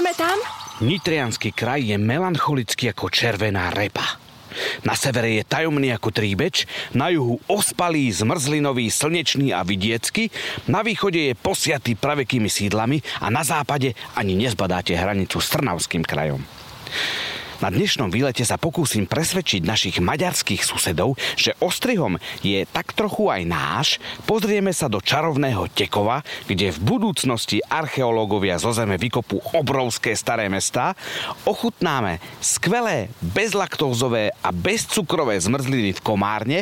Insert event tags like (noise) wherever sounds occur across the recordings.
sme tam? Nitrianský kraj je melancholický ako červená repa. Na severe je tajomný ako tríbeč, na juhu ospalý, zmrzlinový, slnečný a vidiecky, na východe je posiatý pravekými sídlami a na západe ani nezbadáte hranicu s Trnavským krajom. Na dnešnom výlete sa pokúsim presvedčiť našich maďarských susedov, že Ostrihom je tak trochu aj náš. Pozrieme sa do čarovného Tekova, kde v budúcnosti archeológovia zo zeme vykopú obrovské staré mesta. Ochutnáme skvelé, bezlaktózové a bezcukrové zmrzliny v Komárne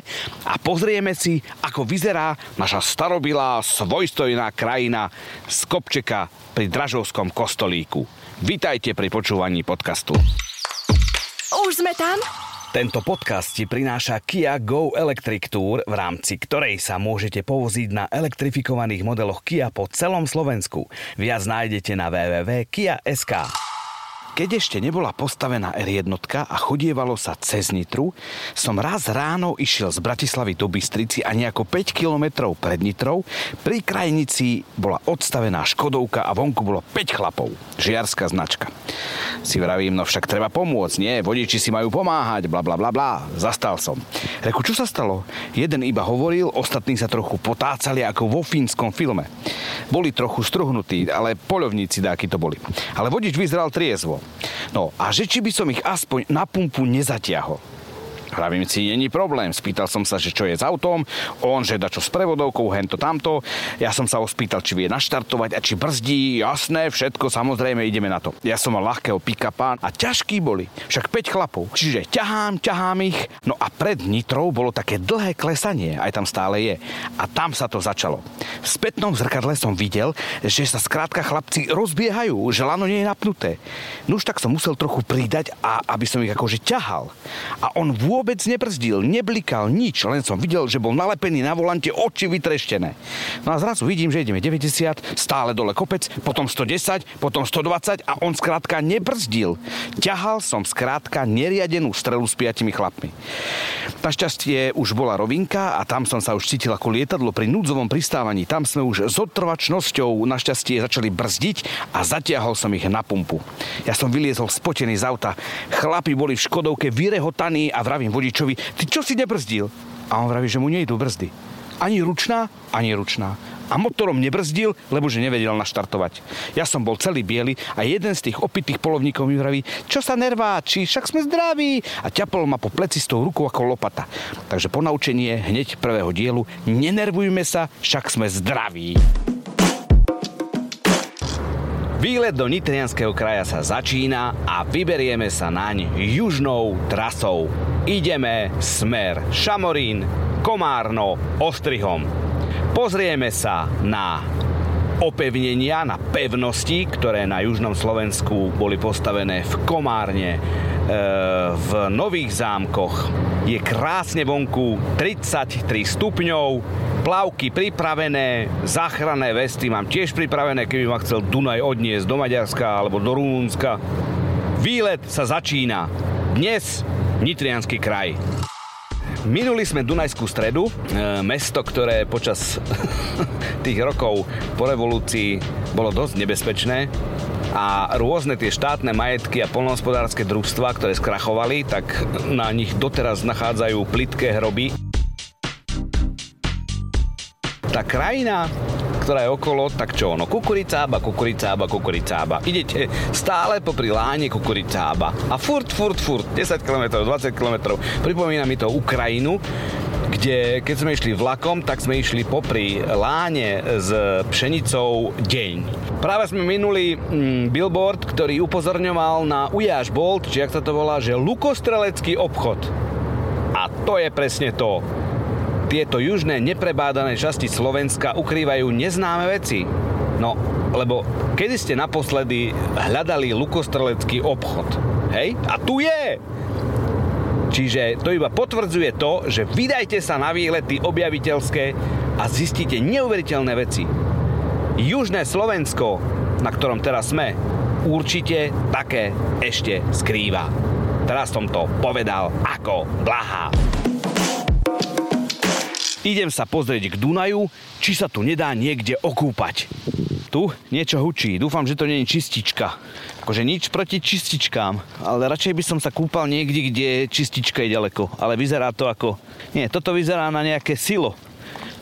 a pozrieme si, ako vyzerá naša starobilá svojstojná krajina z Kopčeka pri Dražovskom kostolíku. Vítajte pri počúvaní podcastu. Už sme tam? Tento podcast ti prináša Kia Go Electric Tour, v rámci ktorej sa môžete povoziť na elektrifikovaných modeloch Kia po celom Slovensku. Viac nájdete na www.kia.sk. Keď ešte nebola postavená R1 a chodievalo sa cez Nitru, som raz ráno išiel z Bratislavy do Bystrici a nejako 5 kilometrov pred Nitrou. Pri krajnici bola odstavená Škodovka a vonku bolo 5 chlapov. Žiarská značka. Si vravím, no však treba pomôcť, nie? Vodiči si majú pomáhať, bla bla bla bla. Zastal som. Reku, čo sa stalo? Jeden iba hovoril, ostatní sa trochu potácali ako vo fínskom filme. Boli trochu struhnutí, ale poľovníci dáky to boli. Ale vodič vyzeral triezvo. No a že či by som ich aspoň na pumpu nezatiahol. Hravím si, není problém. Spýtal som sa, že čo je s autom. On, že da čo s prevodovkou, hento tamto. Ja som sa ho spýtal, či vie naštartovať a či brzdí. Jasné, všetko, samozrejme, ideme na to. Ja som mal ľahkého pick-upa a ťažký boli. Však 5 chlapov. Čiže ťahám, ťahám ich. No a pred Nitrou bolo také dlhé klesanie. Aj tam stále je. A tam sa to začalo. V spätnom zrkadle som videl, že sa skrátka chlapci rozbiehajú, že lano nie je napnuté. No už tak som musel trochu pridať, a aby som ich akože ťahal. A on vôbec vôbec nebrzdil, neblikal, nič, len som videl, že bol nalepený na volante, oči vytreštené. No a zrazu vidím, že ideme 90, stále dole kopec, potom 110, potom 120 a on skrátka nebrzdil. Ťahal som skrátka neriadenú strelu s piatimi chlapmi. Našťastie už bola rovinka a tam som sa už cítil ako lietadlo pri núdzovom pristávaní. Tam sme už s otrvačnosťou našťastie začali brzdiť a zatiahol som ich na pumpu. Ja som vyliezol spotený z auta. Chlapi boli v Škodovke vyrehotaní a vravím vodičovi, ty čo si nebrzdil? A on vraví, že mu nejdu brzdy. Ani ručná, ani ručná. A motorom nebrzdil, lebo že nevedel naštartovať. Ja som bol celý biely a jeden z tých opitých polovníkov mi vraví, čo sa nerváči, však sme zdraví. A ťapol ma po pleci s tou rukou ako lopata. Takže ponaučenie hneď prvého dielu, nenervujme sa, však sme zdraví. Výlet do Nitrianského kraja sa začína a vyberieme sa naň južnou trasou. Ideme smer Šamorín, Komárno, Ostrihom. Pozrieme sa na opevnenia, na pevnosti, ktoré na južnom Slovensku boli postavené v Komárne, e, v Nových zámkoch. Je krásne vonku, 33 stupňov, plavky pripravené, záchranné vesty mám tiež pripravené, keby ma chcel Dunaj odniesť do Maďarska alebo do Rumunska. Výlet sa začína. Dnes Nitrianský kraj. Minuli sme Dunajskú stredu, e, mesto, ktoré počas (laughs) tých rokov po revolúcii bolo dosť nebezpečné a rôzne tie štátne majetky a polnohospodárske družstva, ktoré skrachovali, tak na nich doteraz nachádzajú plitké hroby tá krajina, ktorá je okolo, tak čo ono, kukuricába, kukuricába, kukuricába. Idete stále popri láne kukuricába. A furt, furt, furt, 10 km, 20 km. Pripomína mi to Ukrajinu, kde keď sme išli vlakom, tak sme išli popri láne s pšenicou deň. Práve sme minuli mm, billboard, ktorý upozorňoval na Ujáš Bolt, či ak sa to volá, že lukostrelecký obchod. A to je presne to. Tieto južné neprebádané časti Slovenska ukrývajú neznáme veci. No, lebo kedy ste naposledy hľadali lukostrelecký obchod? Hej? A tu je! Čiže to iba potvrdzuje to, že vydajte sa na výlety objaviteľské a zistíte neuveriteľné veci. Južné Slovensko, na ktorom teraz sme, určite také ešte skrýva. Teraz som to povedal ako Blaha. Idem sa pozrieť k Dunaju, či sa tu nedá niekde okúpať. tu niečo hučí. Dúfam, že to nie je čistička. Akože nič proti čističkám, ale radšej by som sa kúpal niekde, kde čistička je ďaleko. Ale vyzerá to ako... Nie, toto vyzerá na nejaké silo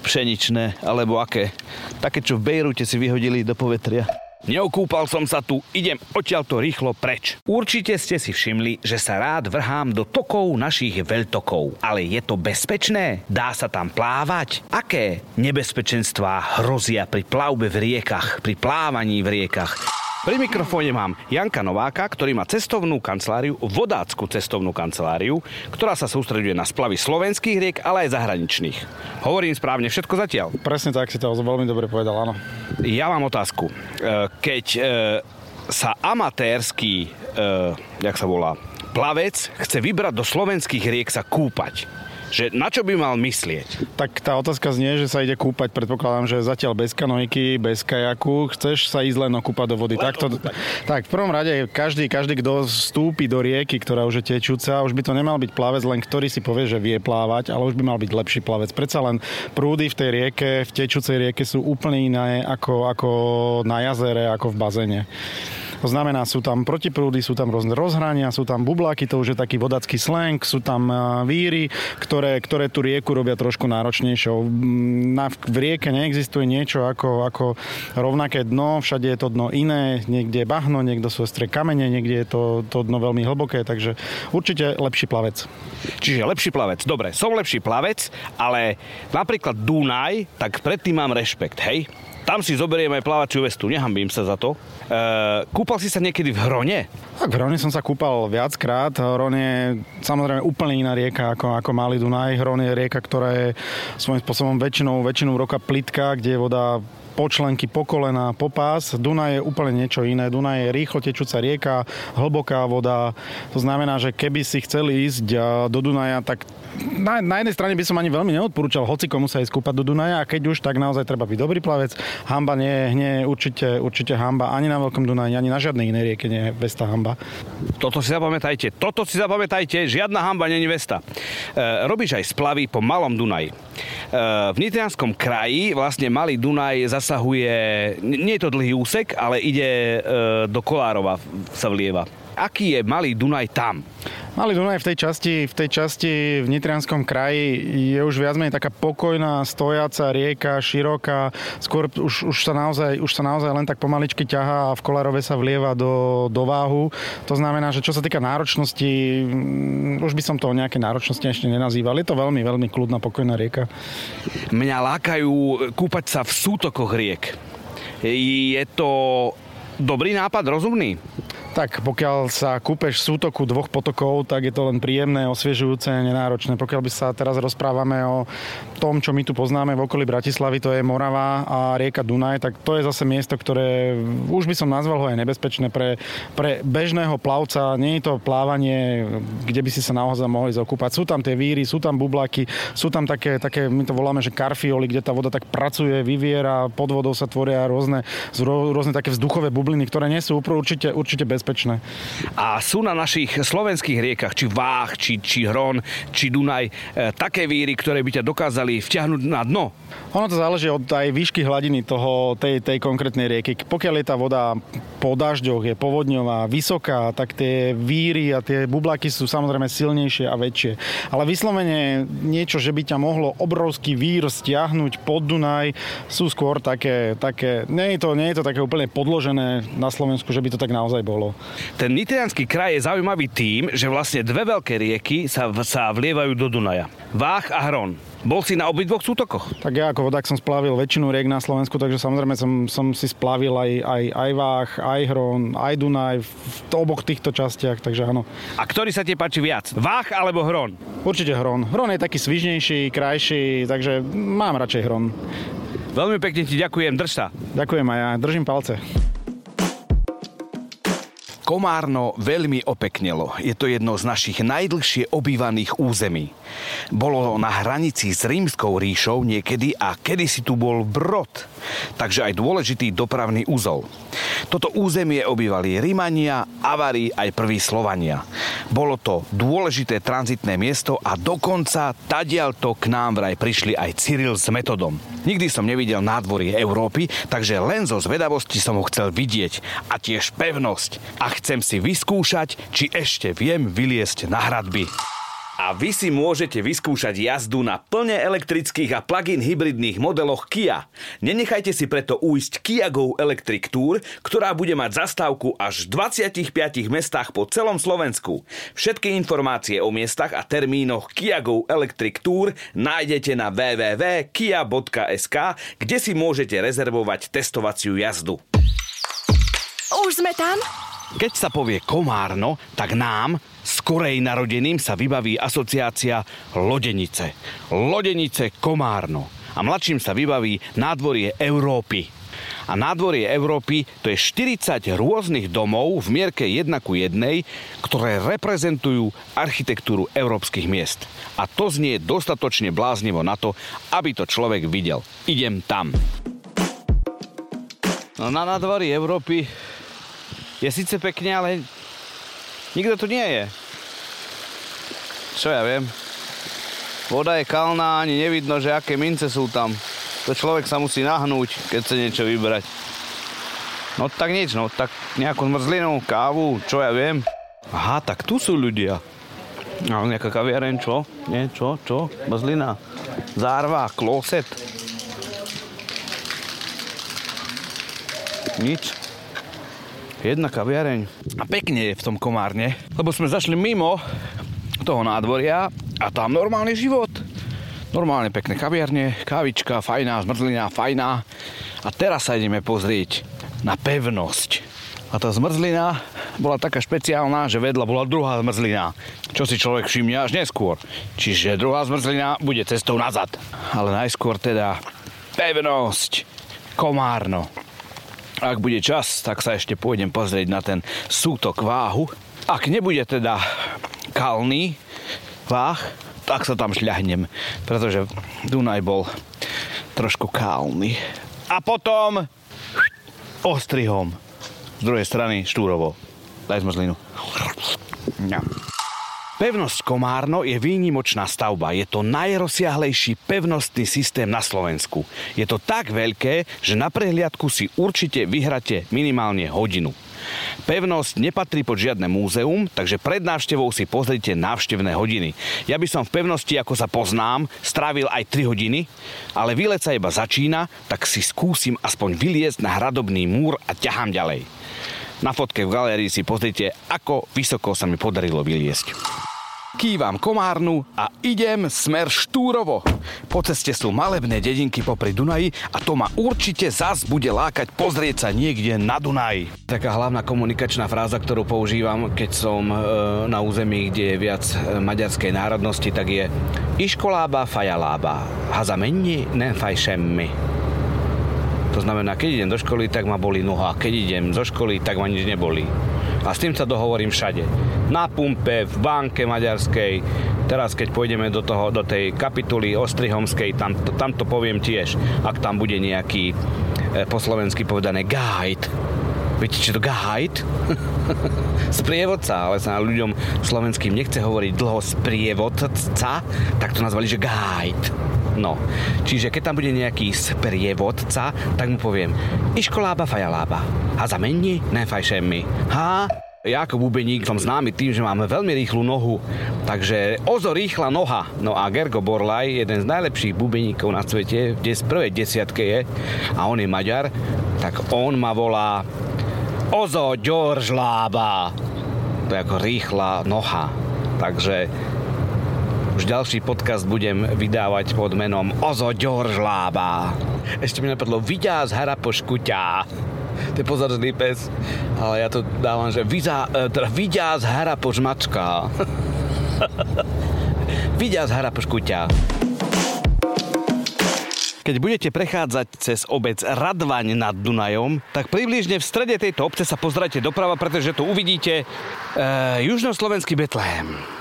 pšeničné, alebo aké. Také, čo v Bejrute si vyhodili do povetria. Neokúpal som sa tu, idem odtiaľto rýchlo preč. Určite ste si všimli, že sa rád vrhám do tokov našich veľtokov. Ale je to bezpečné? Dá sa tam plávať? Aké nebezpečenstvá hrozia pri plavbe v riekach, pri plávaní v riekach? Pri mikrofóne mám Janka Nováka, ktorý má cestovnú kanceláriu, vodácku cestovnú kanceláriu, ktorá sa sústreduje na splavy slovenských riek, ale aj zahraničných. Hovorím správne všetko zatiaľ. Presne tak si to veľmi dobre povedal, áno. Ja mám otázku. E, keď e, sa amatérsky, e, jak sa volá, plavec chce vybrať do slovenských riek sa kúpať, že na čo by mal myslieť? Tak tá otázka znie, že sa ide kúpať, predpokladám, že zatiaľ bez kanojky, bez kajaku, chceš sa ísť len okúpať do vody. Tak, to, tak v prvom rade každý, každý, kto vstúpi do rieky, ktorá už je tečúca, už by to nemal byť plavec len ktorý si povie, že vie plávať, ale už by mal byť lepší plavec. Predsa len prúdy v tej rieke, v tečúcej rieke sú úplne iné ako, ako na jazere, ako v bazéne. To znamená, sú tam protiprúdy, sú tam rôzne rozhrania, sú tam bubláky, to už je taký vodacký slang, sú tam víry, ktoré, ktoré tú rieku robia trošku náročnejšou. Na, v rieke neexistuje niečo ako, ako rovnaké dno, všade je to dno iné, niekde je bahno, niekto sú ostre kamene, niekde je to, to dno veľmi hlboké, takže určite lepší plavec. Čiže lepší plavec. Dobre, som lepší plavec, ale napríklad Dunaj, tak predtým mám rešpekt, hej? Tam si zoberiem aj plávaciu vestu, nehambím sa za to. E, kúpal si sa niekedy v Hrone? Tak v Hrone som sa kúpal viackrát. Hron je samozrejme úplne iná rieka ako, ako Malý Dunaj. Hron je rieka, ktorá je svojím spôsobom väčšinou, väčšinou roka plitka, kde je voda počlenky po kolena, po pás. Dunaj je úplne niečo iné. Dunaj je rýchlo tečúca rieka, hlboká voda. To znamená, že keby si chceli ísť do Dunaja, tak na, na jednej strane by som ani veľmi neodporúčal hoci komu sa ísť kúpať do Dunaja a keď už, tak naozaj treba byť dobrý plavec. Hamba nie je nie, určite, určite hamba ani na Veľkom Dunaji, ani na žiadnej inej rieke nie je Vesta hamba. Toto si zapamätajte, toto si zapamätajte, žiadna hamba není Vesta. E, robíš aj splavy po Malom Dunaji. E, v Nitrianskom kraji vlastne Malý Dunaj zasahuje, nie je to dlhý úsek, ale ide e, do Kolárova sa vlieva. Aký je Malý Dunaj tam? Malý Dunaj v tej časti, v tej časti v Nitrianskom kraji je už viac menej taká pokojná, stojaca rieka, široká. Skôr už, už, sa naozaj, už sa naozaj len tak pomaličky ťahá a v Kolárove sa vlieva do, do váhu. To znamená, že čo sa týka náročnosti, mm, už by som to nejaké náročnosti ešte nenazýval. Je to veľmi, veľmi kľudná, pokojná rieka. Mňa lákajú kúpať sa v sútokoch riek. Je to dobrý nápad, rozumný? Tak pokiaľ sa kúpeš sútoku dvoch potokov, tak je to len príjemné, osviežujúce, nenáročné. Pokiaľ by sa teraz rozprávame o tom, čo my tu poznáme v okolí Bratislavy, to je Morava a rieka Dunaj, tak to je zase miesto, ktoré už by som nazval ho aj nebezpečné pre, pre bežného plavca. Nie je to plávanie, kde by si sa naozaj mohli zakúpať. Sú tam tie víry, sú tam bublaky, sú tam také, také my to voláme, že karfioli, kde tá voda tak pracuje, vyviera, pod vodou sa tvoria rôzne, rôzne také vzduchové bubliny, ktoré nie sú určite, určite bez bezpečné. A sú na našich slovenských riekach, či Váh, či, či Hron, či Dunaj, e, také víry, ktoré by ťa dokázali vťahnuť na dno? Ono to záleží od aj výšky hladiny toho, tej, tej konkrétnej rieky. Pokiaľ je tá voda po dažďoch, je povodňová, vysoká, tak tie víry a tie bublaky sú samozrejme silnejšie a väčšie. Ale vyslovene niečo, že by ťa mohlo obrovský vír stiahnuť pod Dunaj, sú skôr také, také nie, je to, nie je to také úplne podložené na Slovensku, že by to tak naozaj bolo. Ten nitrianský kraj je zaujímavý tým, že vlastne dve veľké rieky sa, sa vlievajú do Dunaja. Vách a Hron. Bol si na obidvoch sútokoch? Tak ja ako vodák som splavil väčšinu riek na Slovensku, takže samozrejme som, som si splavil aj, aj, aj Vách, aj Hron, aj Dunaj v oboch týchto častiach, takže áno. A ktorý sa ti páči viac? Vách alebo Hron? Určite Hron. Hron je taký svižnejší, krajší, takže mám radšej Hron. Veľmi pekne ti ďakujem, drž sa. Ďakujem aj ja, držím palce. Komárno veľmi opeknelo. Je to jedno z našich najdlhšie obývaných území. Bolo na hranici s rímskou ríšou niekedy a kedysi tu bol Brod, takže aj dôležitý dopravný úzol. Toto územie obývali Rímania, Avari aj prví Slovania. Bolo to dôležité tranzitné miesto a dokonca tadialto k nám vraj prišli aj Cyril s metodom. Nikdy som nevidel nádvorie Európy, takže len zo zvedavosti som ho chcel vidieť a tiež pevnosť. A chcem si vyskúšať, či ešte viem vyliesť na hradby. A vy si môžete vyskúšať jazdu na plne elektrických a plug-in hybridných modeloch Kia. Nenechajte si preto újsť Kia Go Electric Tour, ktorá bude mať zastávku až v 25 mestách po celom Slovensku. Všetky informácie o miestach a termínoch Kia Go Electric Tour nájdete na www.kia.sk, kde si môžete rezervovať testovaciu jazdu. Už sme tam? Keď sa povie Komárno, tak nám, skorej narodeným, sa vybaví asociácia Lodenice. Lodenice Komárno. A mladším sa vybaví nádvorie Európy. A nádvorie Európy to je 40 rôznych domov v mierke 1 ku 1, ktoré reprezentujú architektúru európskych miest. A to znie dostatočne bláznivo na to, aby to človek videl. Idem tam. No na nádvorí Európy je síce pekne, ale nikto tu nie je. Čo ja viem. Voda je kalná, ani nevidno, že aké mince sú tam. To človek sa musí nahnúť, keď chce niečo vybrať. No tak nič, no tak nejakú zmrzlinu, kávu, čo ja viem. Aha, tak tu sú ľudia. No, nejaká kaviareň, čo? Nie, čo, čo? Zmrzlina. Zárva, kloset. Nič. Jedna kaviareň. A pekne je v tom komárne, lebo sme zašli mimo toho nádvoria a tam normálny život. Normálne pekné kaviarne, kávička, fajná, zmrzlina, fajná. A teraz sa ideme pozrieť na pevnosť. A tá zmrzlina bola taká špeciálna, že vedľa bola druhá zmrzlina, čo si človek všimne až neskôr. Čiže druhá zmrzlina bude cestou nazad. Ale najskôr teda pevnosť, komárno. Ak bude čas, tak sa ešte pôjdem pozrieť na ten sútok váhu. Ak nebude teda kalný váh, tak sa tam šľahnem, pretože Dunaj bol trošku kálny. A potom ostrihom z druhej strany Štúrovo. Daj zmrzlinu. Ja. Pevnosť Komárno je výnimočná stavba. Je to najrozsiahlejší pevnostný systém na Slovensku. Je to tak veľké, že na prehliadku si určite vyhrate minimálne hodinu. Pevnosť nepatrí pod žiadne múzeum, takže pred návštevou si pozrite návštevné hodiny. Ja by som v pevnosti, ako sa poznám, strávil aj 3 hodiny, ale výlet sa iba začína, tak si skúsim aspoň vyliezť na hradobný múr a ťahám ďalej. Na fotke v galérii si pozrite, ako vysoko sa mi podarilo vyliesť. Kývam Komárnu a idem smer Štúrovo. Po ceste sú malebné dedinky popri Dunaji a to ma určite zas bude lákať pozrieť sa niekde na Dunaji. Taká hlavná komunikačná fráza, ktorú používam, keď som e, na území, kde je viac e, maďarskej národnosti, tak je Iškolába fajalába. Hazamenni nefajšemmi. To znamená, keď idem do školy, tak ma boli noha. Keď idem zo školy, tak ma nič neboli. A s tým sa dohovorím všade. Na pumpe, v banke maďarskej, teraz keď pôjdeme do, toho, do tej kapituly Ostrihomskej, tam, tam to poviem tiež, ak tam bude nejaký e, po slovensky povedané guide. Viete, čo to guide? (laughs) sprievodca, ale sa ľuďom slovenským nechce hovoriť dlho sprievodca, tak to nazvali, že guide. No, čiže keď tam bude nejaký sprievodca, tak mu poviem Iškolába fajalába. A za mení nefajšemi. Ha? Jakob Bubeník som známy tým, že mám veľmi rýchlu nohu, takže ozo rýchla noha. No a Gergo Borlaj, jeden z najlepších bubeníkov na svete, kde z prvej desiatke je, a on je Maďar, tak on ma volá Ozo Ďoržlába. To je ako rýchla noha. Takže už ďalší podcast budem vydávať pod menom Ozo Ďoržlába. Ešte mi napadlo Vidia z Harapoškuťa. To je pozorný pes, ale ja to dávam, že Vidia, e, teda Vidia z Harapožmačka. (laughs) Vidia z Harapoškuťa. Keď budete prechádzať cez obec Radvaň nad Dunajom, tak približne v strede tejto obce sa pozrite doprava, pretože tu uvidíte e, južnoslovenský Betlehem.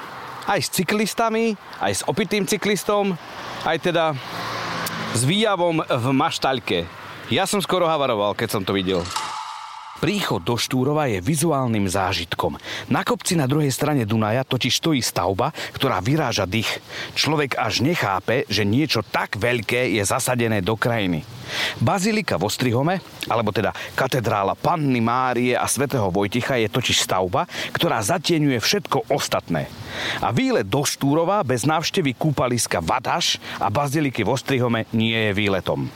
Aj s cyklistami, aj s opitým cyklistom, aj teda s výjavom v maštaľke. Ja som skoro havaroval, keď som to videl. Príchod do Štúrova je vizuálnym zážitkom. Na kopci na druhej strane Dunaja totiž stojí stavba, ktorá vyráža dých. Človek až nechápe, že niečo tak veľké je zasadené do krajiny. Bazilika v Ostrihome, alebo teda katedrála Panny Márie a svätého Vojticha je totiž stavba, ktorá zatieňuje všetko ostatné. A výlet do Štúrova bez návštevy kúpaliska Vadaš a baziliky v Ostrihome nie je výletom.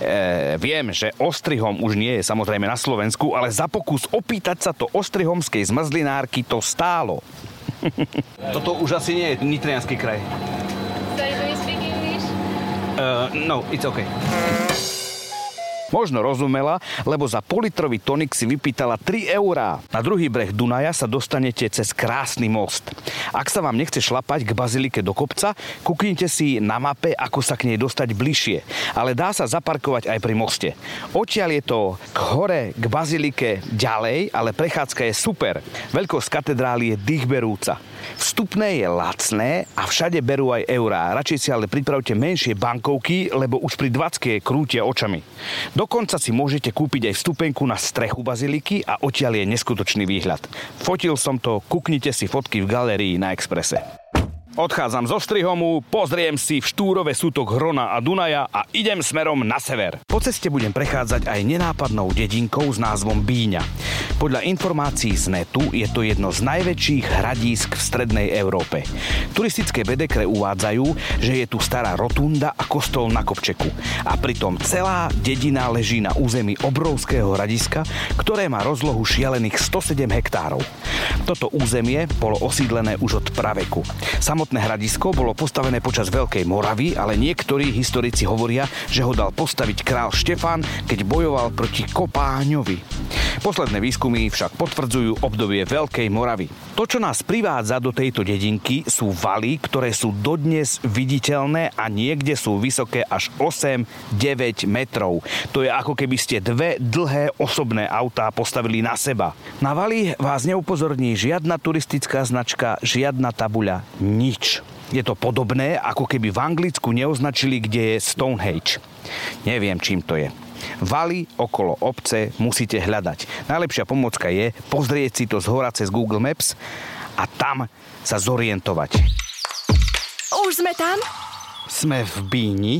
E, viem, že Ostrihom už nie je samozrejme na Slovensku, ale za pokus opýtať sa to ostrihomskej zmrzlinárky to stálo. (laughs) Toto už asi nie je Nitrianský kraj. Sorry, do you speak English? Uh, no, it's okay. Možno rozumela, lebo za politrový tonik si vypýtala 3 eurá. Na druhý breh Dunaja sa dostanete cez krásny most. Ak sa vám nechce šlapať k bazilike do kopca, kuknite si na mape, ako sa k nej dostať bližšie. Ale dá sa zaparkovať aj pri moste. Odtiaľ je to k hore, k bazilike ďalej, ale prechádzka je super. Veľkosť katedrály je dýchberúca. Vstupné je lacné a všade berú aj eurá. Radšej si ale pripravte menšie bankovky, lebo už pri 20 krútia očami. Dokonca si môžete kúpiť aj vstupenku na strechu baziliky a odtiaľ je neskutočný výhľad. Fotil som to, kuknite si fotky v galérii na Exprese. Odchádzam zo Strihomu, pozriem si v Štúrove sútok Hrona a Dunaja a idem smerom na sever. Po ceste budem prechádzať aj nenápadnou dedinkou s názvom Bíňa. Podľa informácií z netu je to jedno z najväčších hradísk v strednej Európe. Turistické bedekre uvádzajú, že je tu stará rotunda a kostol na kopčeku. A pritom celá dedina leží na území obrovského hradiska, ktoré má rozlohu šialených 107 hektárov. Toto územie bolo osídlené už od praveku. Samotné hradisko bolo postavené počas Veľkej Moravy, ale niektorí historici hovoria, že ho dal postaviť král Štefán, keď bojoval proti Kopáňovi. Posledné výskumy však potvrdzujú obdobie Veľkej Moravy. To, čo nás privádza do tejto dedinky, sú valy, ktoré sú dodnes viditeľné a niekde sú vysoké až 8-9 metrov. To je ako keby ste dve dlhé osobné autá postavili na seba. Na valy vás neupozorní žiadna turistická značka, žiadna tabuľa, nič. Je to podobné, ako keby v Anglicku neoznačili, kde je Stonehenge. Neviem, čím to je. Valy okolo obce musíte hľadať. Najlepšia pomocka je pozrieť si to z hora cez Google Maps a tam sa zorientovať. Už sme tam? Sme v Bíni.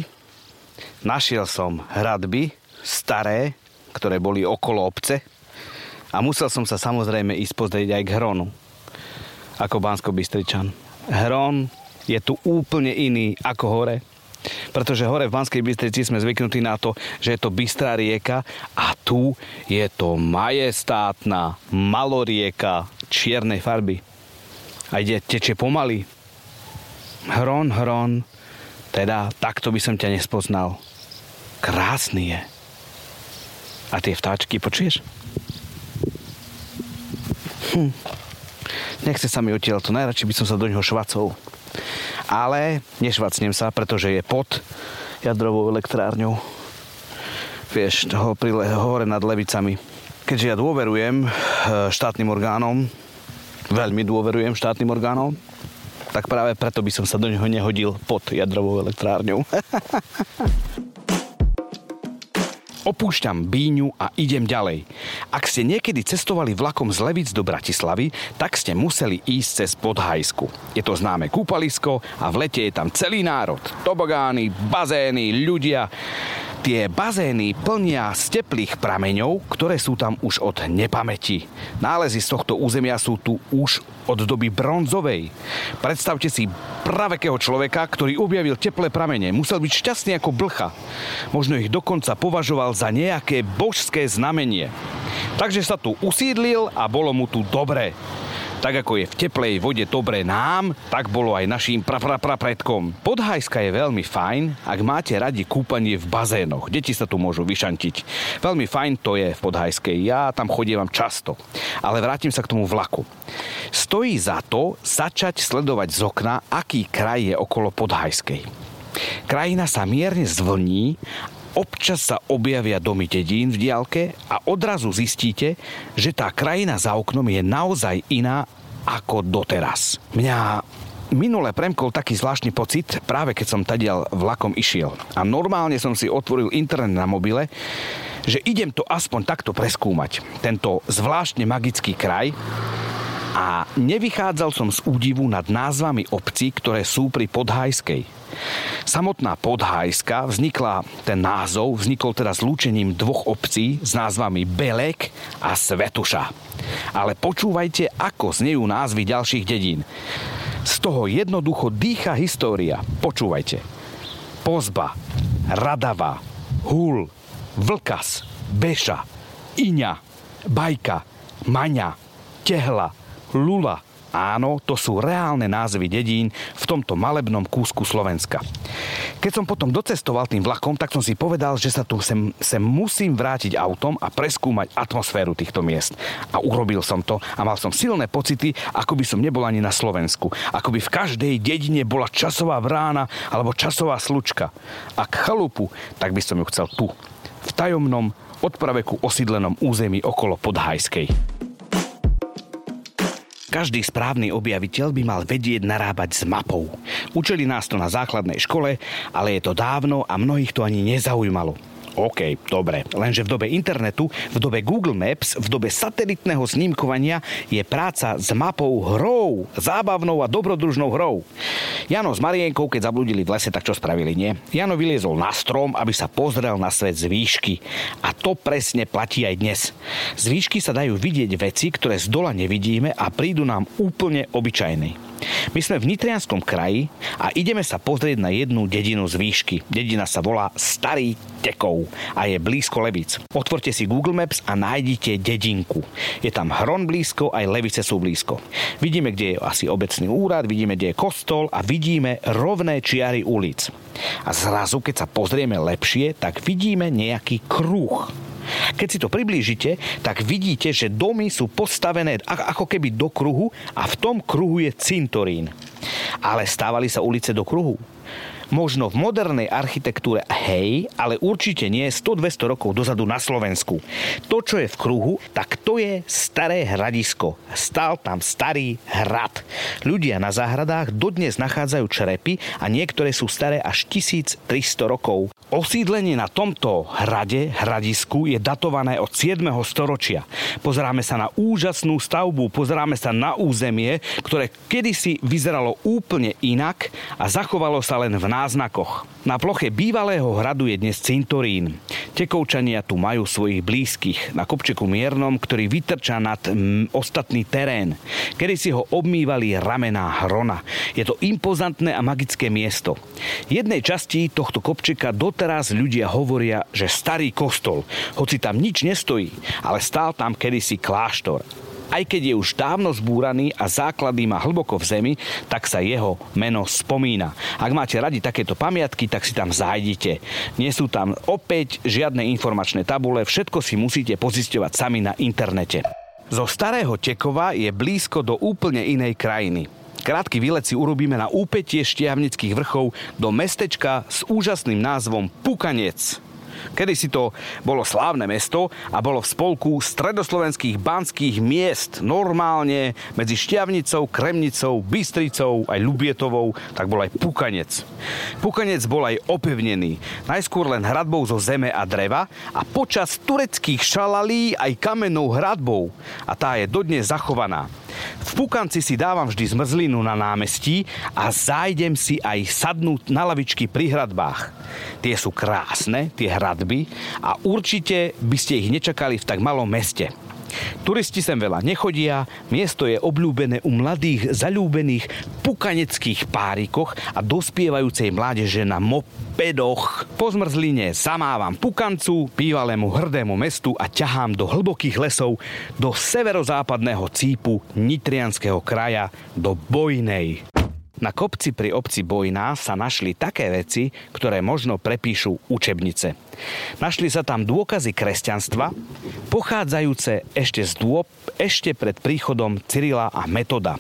Našiel som hradby, staré, ktoré boli okolo obce. A musel som sa samozrejme ísť pozrieť aj k Hronu. Ako bansko bystričan Hron je tu úplne iný ako hore. Pretože hore v Banskej Bystrici sme zvyknutí na to, že je to bystrá rieka a tu je to majestátna malorieka čiernej farby. A ide, teče pomaly. Hron, hron, teda takto by som ťa nespoznal. Krásny je. A tie vtáčky, počuješ? Hm. Nechce sa mi odtiaľ to, najradšej by som sa do ňoho švacol ale nešvacnem sa, pretože je pod jadrovou elektrárňou. Vieš, toho pri, hore nad Levicami. Keďže ja dôverujem eh, štátnym orgánom, veľmi dôverujem štátnym orgánom, tak práve preto by som sa do neho nehodil pod jadrovou elektrárňou. (laughs) Opúšťam Bíňu a idem ďalej. Ak ste niekedy cestovali vlakom z Levic do Bratislavy, tak ste museli ísť cez Podhajsku. Je to známe kúpalisko a v lete je tam celý národ. Tobogány, bazény, ľudia. Tie bazény plnia z teplých prameňov, ktoré sú tam už od nepamäti. Nálezy z tohto územia sú tu už od doby bronzovej. Predstavte si pravekého človeka, ktorý objavil teplé pramene. Musel byť šťastný ako blcha. Možno ich dokonca považoval za nejaké božské znamenie. Takže sa tu usídlil a bolo mu tu dobre. Tak ako je v teplej vode dobre nám, tak bolo aj našim praprapredkom. Podhajska je veľmi fajn, ak máte radi kúpanie v bazénoch. Deti sa tu môžu vyšantiť. Veľmi fajn to je v Podhajskej. Ja tam chodievam často. Ale vrátim sa k tomu vlaku. Stojí za to začať sledovať z okna, aký kraj je okolo Podhajskej. Krajina sa mierne zvlní, občas sa objavia domy dedín v diálke a odrazu zistíte, že tá krajina za oknom je naozaj iná ako doteraz. Mňa minule premkol taký zvláštny pocit, práve keď som tadiaľ vlakom išiel. A normálne som si otvoril internet na mobile, že idem to aspoň takto preskúmať. Tento zvláštne magický kraj, a nevychádzal som z údivu nad názvami obcí, ktoré sú pri Podhajskej. Samotná Podhajska vznikla, ten názov vznikol teda zlúčením dvoch obcí s názvami Belek a Svetuša. Ale počúvajte, ako znejú názvy ďalších dedín. Z toho jednoducho dýcha história. Počúvajte. Pozba, Radava, Hul, Vlkas, Beša, Iňa, Bajka, Maňa, Tehla, Lula. Áno, to sú reálne názvy dedín v tomto malebnom kúsku Slovenska. Keď som potom docestoval tým vlakom, tak som si povedal, že sa tu sem, sem musím vrátiť autom a preskúmať atmosféru týchto miest. A urobil som to a mal som silné pocity, ako by som nebol ani na Slovensku. Ako by v každej dedine bola časová vrána alebo časová slučka. Ak chalupu, tak by som ju chcel tu, v tajomnom, od praveku osídlenom území okolo Podhajskej. Každý správny objaviteľ by mal vedieť narábať s mapou. Učili nás to na základnej škole, ale je to dávno a mnohých to ani nezaujímalo. OK, dobre. Lenže v dobe internetu, v dobe Google Maps, v dobe satelitného snímkovania je práca s mapou hrou. Zábavnou a dobrodružnou hrou. Jano s Marienkou, keď zabludili v lese, tak čo spravili, nie? Jano vyliezol na strom, aby sa pozrel na svet z výšky. A to presne platí aj dnes. Z výšky sa dajú vidieť veci, ktoré z dola nevidíme a prídu nám úplne obyčajné. My sme v Nitrianskom kraji a ideme sa pozrieť na jednu dedinu z výšky. Dedina sa volá Starý Tekov a je blízko Levic. Otvorte si Google Maps a nájdite dedinku. Je tam Hron blízko, aj Levice sú blízko. Vidíme, kde je asi obecný úrad, vidíme, kde je kostol a vidíme rovné čiary ulic. A zrazu, keď sa pozrieme lepšie, tak vidíme nejaký kruh. Keď si to priblížite, tak vidíte, že domy sú postavené ako keby do kruhu a v tom kruhu je cintorín. Ale stávali sa ulice do kruhu. Možno v modernej architektúre hej, ale určite nie 100-200 rokov dozadu na Slovensku. To, čo je v kruhu, tak to je staré hradisko. Stal tam starý hrad. Ľudia na záhradách dodnes nachádzajú črepy a niektoré sú staré až 1300 rokov. Osídlenie na tomto hrade, hradisku, je datované od 7. storočia. Pozeráme sa na úžasnú stavbu, pozeráme sa na územie, ktoré kedysi vyzeralo úplne inak a zachovalo sa len v náznakoch. Na ploche bývalého hradu je dnes cintorín. Tekovčania tu majú svojich blízkych na kopčeku miernom, ktorý vytrča nad m, ostatný terén. Kedy si ho obmývali ramená hrona. Je to impozantné a magické miesto. Jednej časti tohto kopčeka doteraz ľudia hovoria, že starý kostol, hoci tam nič nestojí, ale stál tam kedysi kláštor aj keď je už dávno zbúraný a základy má hlboko v zemi, tak sa jeho meno spomína. Ak máte radi takéto pamiatky, tak si tam zájdite. Nie sú tam opäť žiadne informačné tabule, všetko si musíte pozisťovať sami na internete. Zo Starého Tekova je blízko do úplne inej krajiny. Krátky výlet si urobíme na úpetie štiavnických vrchov do mestečka s úžasným názvom Pukanec. Kedy si to bolo slávne mesto a bolo v spolku stredoslovenských banských miest normálne medzi Šťavnicou, Kremnicou, Bystricou aj Lubietovou, tak bol aj Pukanec. Pukanec bol aj opevnený. Najskôr len hradbou zo zeme a dreva a počas tureckých šalalí aj kamennou hradbou. A tá je dodnes zachovaná. V Pukanci si dávam vždy zmrzlinu na námestí a zájdem si aj sadnúť na lavičky pri hradbách. Tie sú krásne, tie hradby a určite by ste ich nečakali v tak malom meste. Turisti sem veľa nechodia, miesto je obľúbené u mladých, zalúbených pukaneckých párikoch a dospievajúcej mládeže na mopedoch. Po zmrzline zamávam pukancu, bývalému hrdému mestu a ťahám do hlbokých lesov do severozápadného cípu Nitrianského kraja do Bojnej. Na kopci pri obci Bojná sa našli také veci, ktoré možno prepíšu učebnice. Našli sa tam dôkazy kresťanstva, pochádzajúce ešte z dôb, ešte pred príchodom Cyrila a Metoda.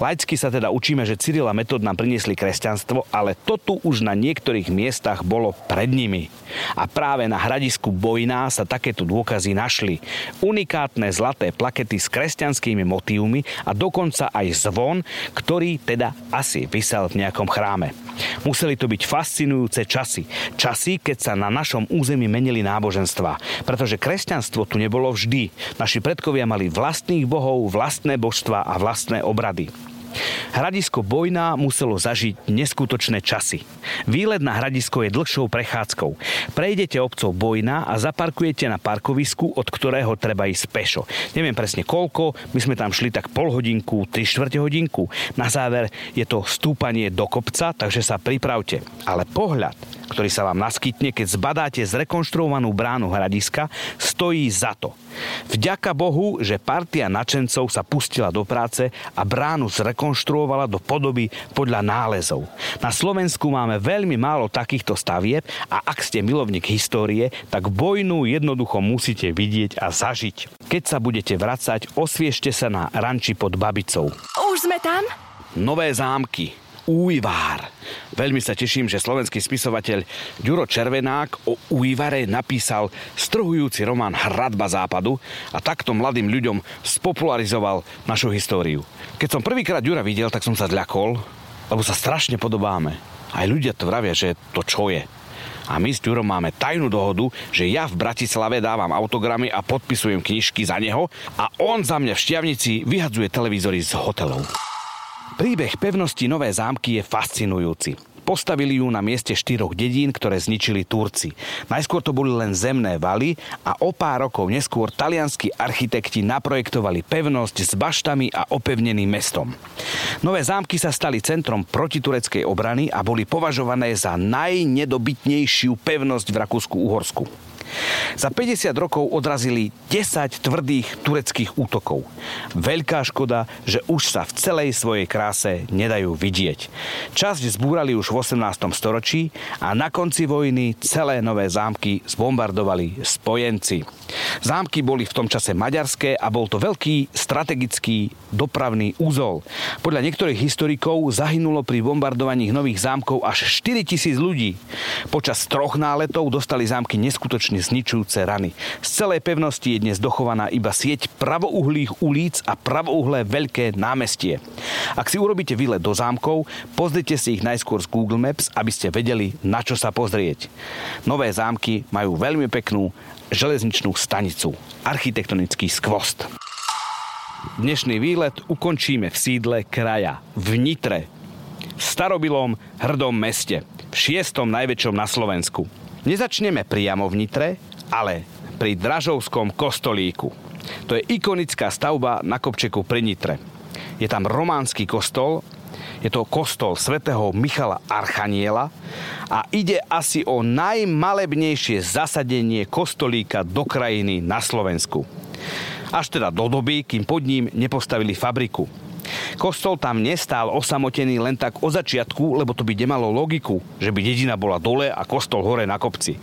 Laicky sa teda učíme, že Cyril a Metod nám priniesli kresťanstvo, ale to tu už na niektorých miestach bolo pred nimi. A práve na hradisku Bojná sa takéto dôkazy našli. Unikátne zlaté plakety s kresťanskými motívmi a dokonca aj zvon, ktorý teda asi vysel v nejakom chráme. Museli to byť fascinujúce časy. Časy, keď sa na našom území menili náboženstva. Pretože kresťanstvo tu nebolo vždy. Naši predkovia mali vlastných bohov, vlastné božstva a vlastné obrady. Hradisko Bojná muselo zažiť neskutočné časy. Výlet na hradisko je dlhšou prechádzkou. Prejdete obcov Bojná a zaparkujete na parkovisku, od ktorého treba ísť pešo. Neviem presne koľko, my sme tam šli tak pol hodinku, 3 čtvrte hodinku. Na záver je to stúpanie do kopca, takže sa pripravte. Ale pohľad, ktorý sa vám naskytne, keď zbadáte zrekonštruovanú bránu hradiska, stojí za to. Vďaka Bohu, že partia načencov sa pustila do práce a bránu zrekonštruovala do podoby podľa nálezov. Na Slovensku máme veľmi málo takýchto stavieb a ak ste milovník histórie, tak bojnú jednoducho musíte vidieť a zažiť. Keď sa budete vracať, osviežte sa na ranči pod Babicou. Už sme tam? Nové zámky, Újvár. Veľmi sa teším, že slovenský spisovateľ Ďuro Červenák o Újvare napísal strhujúci román Hradba západu a takto mladým ľuďom spopularizoval našu históriu. Keď som prvýkrát Ďura videl, tak som sa zľakol, lebo sa strašne podobáme. Aj ľudia to vravia, že to čo je. A my s Ďurom máme tajnú dohodu, že ja v Bratislave dávam autogramy a podpisujem knižky za neho a on za mňa v Šťavnici vyhadzuje televízory z hotelov. Príbeh pevnosti Nové zámky je fascinujúci. Postavili ju na mieste štyroch dedín, ktoré zničili Turci. Najskôr to boli len zemné valy a o pár rokov neskôr talianskí architekti naprojektovali pevnosť s baštami a opevneným mestom. Nové zámky sa stali centrom protitureckej obrany a boli považované za najnedobytnejšiu pevnosť v Rakúsku-Uhorsku. Za 50 rokov odrazili 10 tvrdých tureckých útokov. Veľká škoda, že už sa v celej svojej kráse nedajú vidieť. Časť zbúrali už v 18. storočí a na konci vojny celé nové zámky zbombardovali spojenci. Zámky boli v tom čase maďarské a bol to veľký strategický dopravný úzol. Podľa niektorých historikov zahynulo pri bombardovaní nových zámkov až 4 tisíc ľudí. Počas troch náletov dostali zámky neskutočne zničujúce rany. Z celej pevnosti je dnes dochovaná iba sieť pravouhlých ulic a pravouhlé veľké námestie. Ak si urobíte výlet do zámkov, pozrite si ich najskôr z Google Maps, aby ste vedeli, na čo sa pozrieť. Nové zámky majú veľmi peknú železničnú stanicu. Architektonický skvost. Dnešný výlet ukončíme v sídle kraja, v Nitre, v starobilom hrdom meste, v šiestom najväčšom na Slovensku. Nezačneme priamo v Nitre, ale pri Dražovskom kostolíku. To je ikonická stavba na kopčeku pri Nitre. Je tam románsky kostol, je to kostol svätého Michala Archaniela a ide asi o najmalebnejšie zasadenie kostolíka do krajiny na Slovensku. Až teda do doby, kým pod ním nepostavili fabriku. Kostol tam nestál osamotený len tak o začiatku, lebo to by nemalo logiku, že by dedina bola dole a kostol hore na kopci.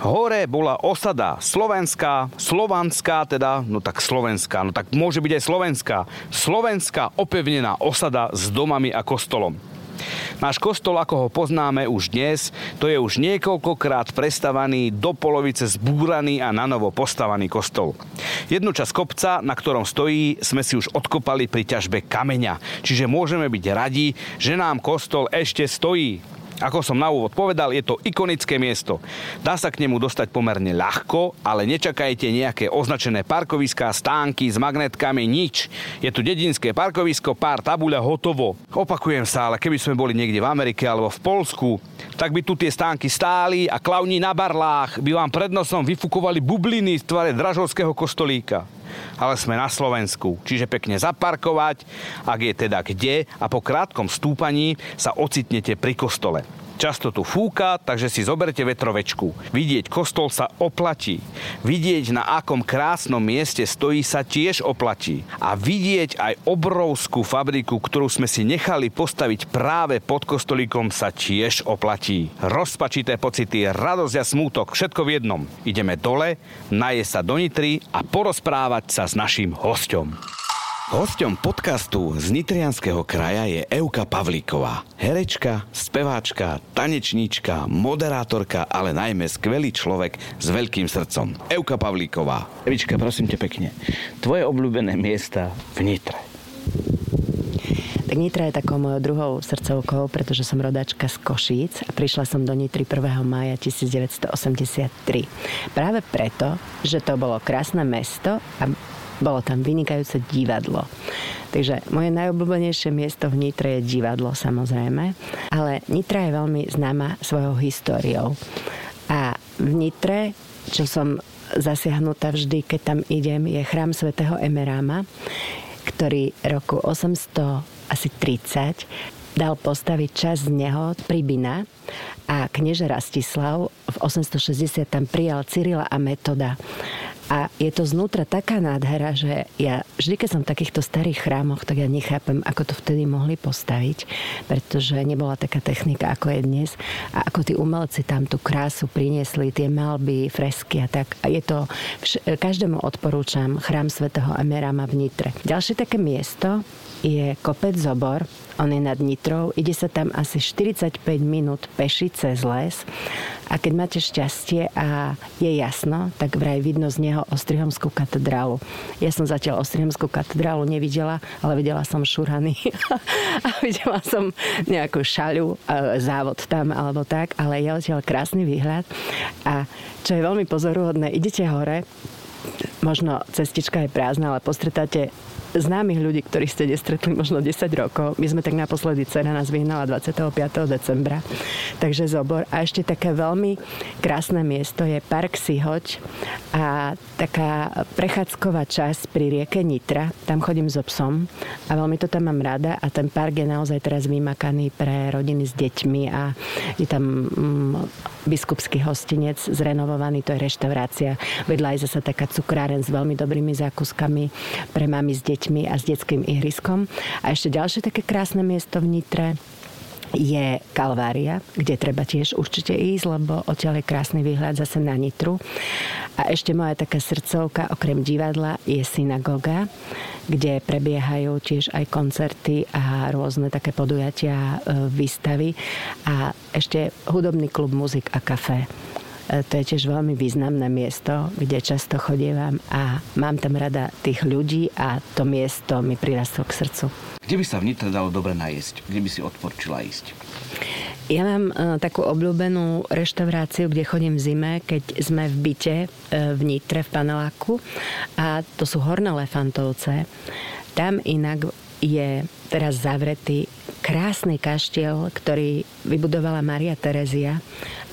Hore bola osada slovenská, slovanská teda, no tak slovenská, no tak môže byť aj slovenská. Slovenská opevnená osada s domami a kostolom. Náš kostol, ako ho poznáme už dnes, to je už niekoľkokrát prestavaný, do polovice zbúraný a nanovo postavaný kostol. Jednu časť kopca, na ktorom stojí, sme si už odkopali pri ťažbe kameňa, čiže môžeme byť radi, že nám kostol ešte stojí. Ako som na úvod povedal, je to ikonické miesto. Dá sa k nemu dostať pomerne ľahko, ale nečakajte nejaké označené parkoviská, stánky s magnetkami, nič. Je tu dedinské parkovisko, pár tabuľa, hotovo. Opakujem sa, ale keby sme boli niekde v Amerike alebo v Polsku, tak by tu tie stánky stáli a klauni na barlách by vám pred nosom vyfukovali bubliny z tvare dražovského kostolíka ale sme na Slovensku. Čiže pekne zaparkovať, ak je teda kde a po krátkom stúpaní sa ocitnete pri kostole. Často tu fúka, takže si zoberte vetrovečku. Vidieť kostol sa oplatí. Vidieť na akom krásnom mieste stojí sa tiež oplatí. A vidieť aj obrovskú fabriku, ktorú sme si nechali postaviť práve pod kostolíkom sa tiež oplatí. Rozpačité pocity, radosť a smútok, všetko v jednom. Ideme dole, naje sa do Nitry a porozprávať sa s našim hosťom. Hosťom podcastu z Nitrianského kraja je Euka Pavlíková. Herečka, speváčka, tanečníčka, moderátorka, ale najmä skvelý človek s veľkým srdcom. Euka Pavlíková. Evička, prosím te pekne, tvoje obľúbené miesta v Nitre. Tak Nitra je takou mojou druhou srdcovkou, pretože som rodačka z Košíc a prišla som do Nitry 1. maja 1983. Práve preto, že to bolo krásne mesto a bolo tam vynikajúce divadlo. Takže moje najobľúbenejšie miesto v Nitre je divadlo samozrejme, ale Nitra je veľmi známa svojou históriou. A v Nitre, čo som zasiahnutá vždy, keď tam idem, je chrám svätého Emeráma, ktorý roku 800 asi 30 dal postaviť čas z neho Pribina a knieže Rastislav v 860 tam prijal Cyrila a Metoda. A je to znútra taká nádhera, že ja vždy, keď som v takýchto starých chrámoch, tak ja nechápem, ako to vtedy mohli postaviť, pretože nebola taká technika, ako je dnes. A ako tí umelci tam tú krásu priniesli, tie malby, fresky a tak. A je to, každému odporúčam chrám svätého Emerama v Nitre. Ďalšie také miesto je kopec Zobor, on je nad Nitrou, ide sa tam asi 45 minút peši cez les a keď máte šťastie a je jasno, tak vraj vidno z neho Ostrihomskú katedrálu. Ja som zatiaľ Ostrihomskú katedrálu nevidela, ale videla som šurany (laughs) a videla som nejakú šaľu, závod tam alebo tak, ale je odtiaľ krásny výhľad a čo je veľmi pozoruhodné, idete hore, možno cestička je prázdna, ale postretáte známych ľudí, ktorých ste nestretli možno 10 rokov. My sme tak naposledy cena nás vyhnala 25. decembra. Takže zobor. A ešte také veľmi krásne miesto je Park Sihoď a taká prechádzková časť pri rieke Nitra. Tam chodím so psom a veľmi to tam mám rada a ten park je naozaj teraz vymakaný pre rodiny s deťmi a je tam mm, biskupský hostinec zrenovovaný, to je reštaurácia. Vedľa je zase taká cukráren s veľmi dobrými zákuskami pre mami s deťmi a s detským ihriskom. A ešte ďalšie také krásne miesto v Nitre je Kalvária, kde treba tiež určite ísť, lebo odtiaľ je krásny výhľad zase na Nitru. A ešte moja taká srdcovka, okrem divadla, je synagoga, kde prebiehajú tiež aj koncerty a rôzne také podujatia, e, výstavy. A ešte hudobný klub Muzik a kafe to je tiež veľmi významné miesto, kde často chodievam a mám tam rada tých ľudí a to miesto mi prirastlo k srdcu. Kde by sa v Nitre dalo dobre najesť? Kde by si odporčila ísť? Ja mám uh, takú obľúbenú reštauráciu, kde chodím v zime, keď sme v byte uh, v Nitre, v paneláku a to sú Horné Lefantovce. Tam inak je teraz zavretý krásny kaštiel, ktorý vybudovala Maria Terezia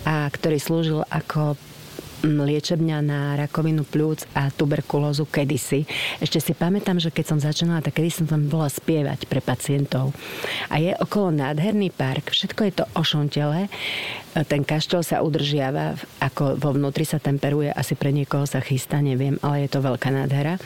a ktorý slúžil ako liečebňa na rakovinu plúc a tuberkulózu kedysi. Ešte si pamätám, že keď som začínala, tak kedy som tam bola spievať pre pacientov. A je okolo nádherný park, všetko je to ošuntele. Ten kaštol sa udržiava, ako vo vnútri sa temperuje, asi pre niekoho sa chystá, neviem, ale je to veľká nádhera.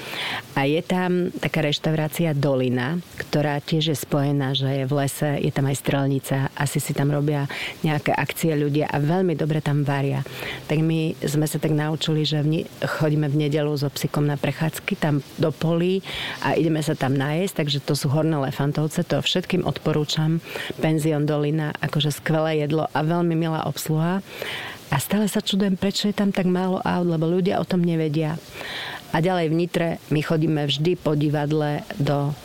A je tam taká reštaurácia Dolina, ktorá tiež je spojená, že je v lese, je tam aj strelnica, asi si tam robia nejaké akcie ľudia a veľmi dobre tam varia. Tak my sme sa tak naučili, že chodíme v nedelu so psikom na prechádzky tam do polí a ideme sa tam nájsť, takže to sú horné lefantovce, to všetkým odporúčam. Penzion Dolina, akože skvelé jedlo a veľmi milá obsluha. A stále sa čudujem, prečo je tam tak málo aut, lebo ľudia o tom nevedia. A ďalej v Nitre my chodíme vždy po divadle do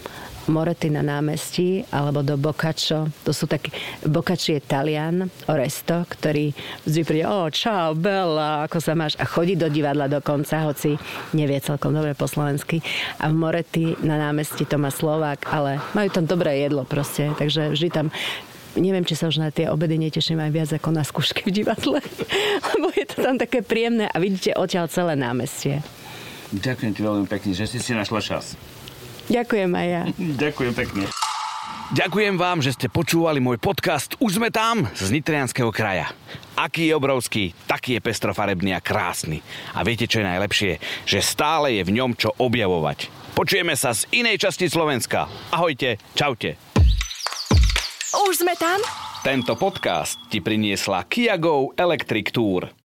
Morety na námestí alebo do Boccaccio. To sú takí, Boccaccio je Talian, Oresto, ktorý vždy príde, o, čau, Bella, ako sa máš? A chodí do divadla dokonca, hoci nevie celkom dobre po slovensky. A v Morety na námestí to má Slovák, ale majú tam dobré jedlo proste, takže vždy tam neviem, či sa už na tie obedy neteším aj viac ako na skúšky v divadle, (laughs) lebo je to tam také príjemné a vidíte odtiaľ celé námestie. Ďakujem ti veľmi pekne, že si si našla čas. Ďakujem aj ja. (laughs) Ďakujem pekne. Ďakujem vám, že ste počúvali môj podcast Už sme tam z Nitrianského kraja. Aký je obrovský, taký je pestrofarebný a krásny. A viete, čo je najlepšie? Že stále je v ňom čo objavovať. Počujeme sa z inej časti Slovenska. Ahojte, čaute. Už sme tam? Tento podcast ti priniesla Kia Go Electric Tour.